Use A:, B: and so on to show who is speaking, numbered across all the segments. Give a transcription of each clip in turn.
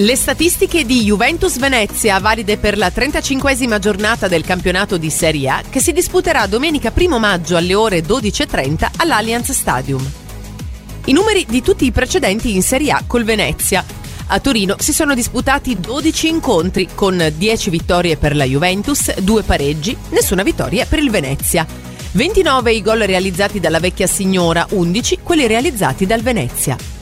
A: Le statistiche di Juventus Venezia valide per la 35esima giornata del campionato di Serie A che si disputerà domenica 1 maggio alle ore 12.30 all'Allianz Stadium. I numeri di tutti i precedenti in Serie A col Venezia. A Torino si sono disputati 12 incontri con 10 vittorie per la Juventus, 2 pareggi, nessuna vittoria per il Venezia. 29 i gol realizzati dalla vecchia signora, 11 quelli realizzati dal Venezia.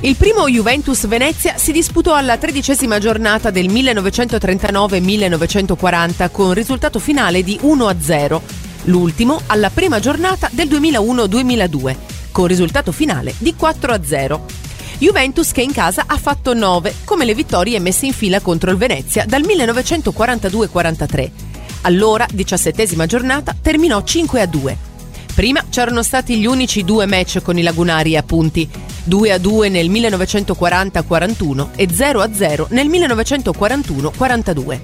A: Il primo Juventus Venezia si disputò alla tredicesima giornata del 1939-1940 con risultato finale di 1-0, l'ultimo alla prima giornata del 2001-2002 con risultato finale di 4-0. Juventus che in casa ha fatto 9, come le vittorie messe in fila contro il Venezia dal 1942-43. Allora, diciassettesima giornata, terminò 5-2. Prima c'erano stati gli unici due match con i lagunari a punti, 2 a 2 nel 1940-41 e 0 a 0 nel 1941-42.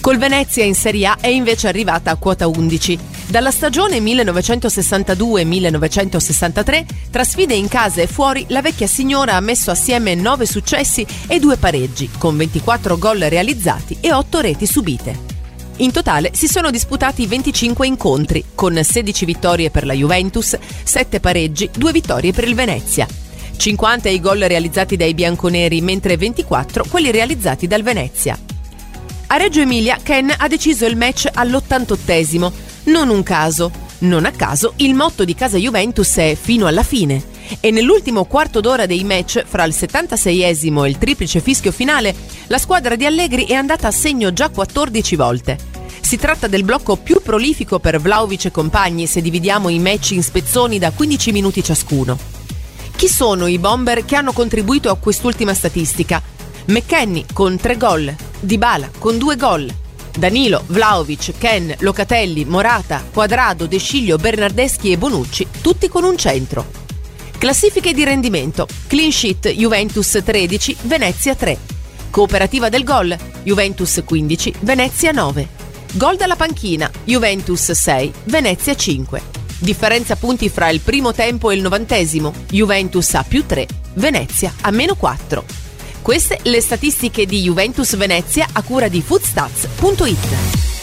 A: Col Venezia in Serie A è invece arrivata a quota 11. Dalla stagione 1962-1963, tra sfide in casa e fuori, la vecchia signora ha messo assieme 9 successi e 2 pareggi, con 24 gol realizzati e 8 reti subite. In totale si sono disputati 25 incontri, con 16 vittorie per la Juventus, 7 pareggi, 2 vittorie per il Venezia. 50 i gol realizzati dai bianconeri, mentre 24 quelli realizzati dal Venezia. A Reggio Emilia Ken ha deciso il match all'88esimo. Non un caso. Non a caso il motto di casa Juventus è fino alla fine. E nell'ultimo quarto d'ora dei match, fra il 76esimo e il triplice fischio finale, la squadra di Allegri è andata a segno già 14 volte. Si tratta del blocco più prolifico per Vlaovic e compagni se dividiamo i match in spezzoni da 15 minuti ciascuno. Chi sono i bomber che hanno contribuito a quest'ultima statistica? McKenny con 3 gol, Dybala con 2 gol, Danilo, Vlaovic, Ken, Locatelli, Morata, Quadrado, De Sciglio, Bernardeschi e Bonucci, tutti con un centro. Classifiche di rendimento. Clean sheet Juventus 13, Venezia 3. Cooperativa del gol Juventus 15, Venezia 9. Gol dalla panchina Juventus 6, Venezia 5. Differenza punti fra il primo tempo e il novantesimo. Juventus a più 3, Venezia a meno 4. Queste le statistiche di Juventus Venezia a cura di foodstats.it.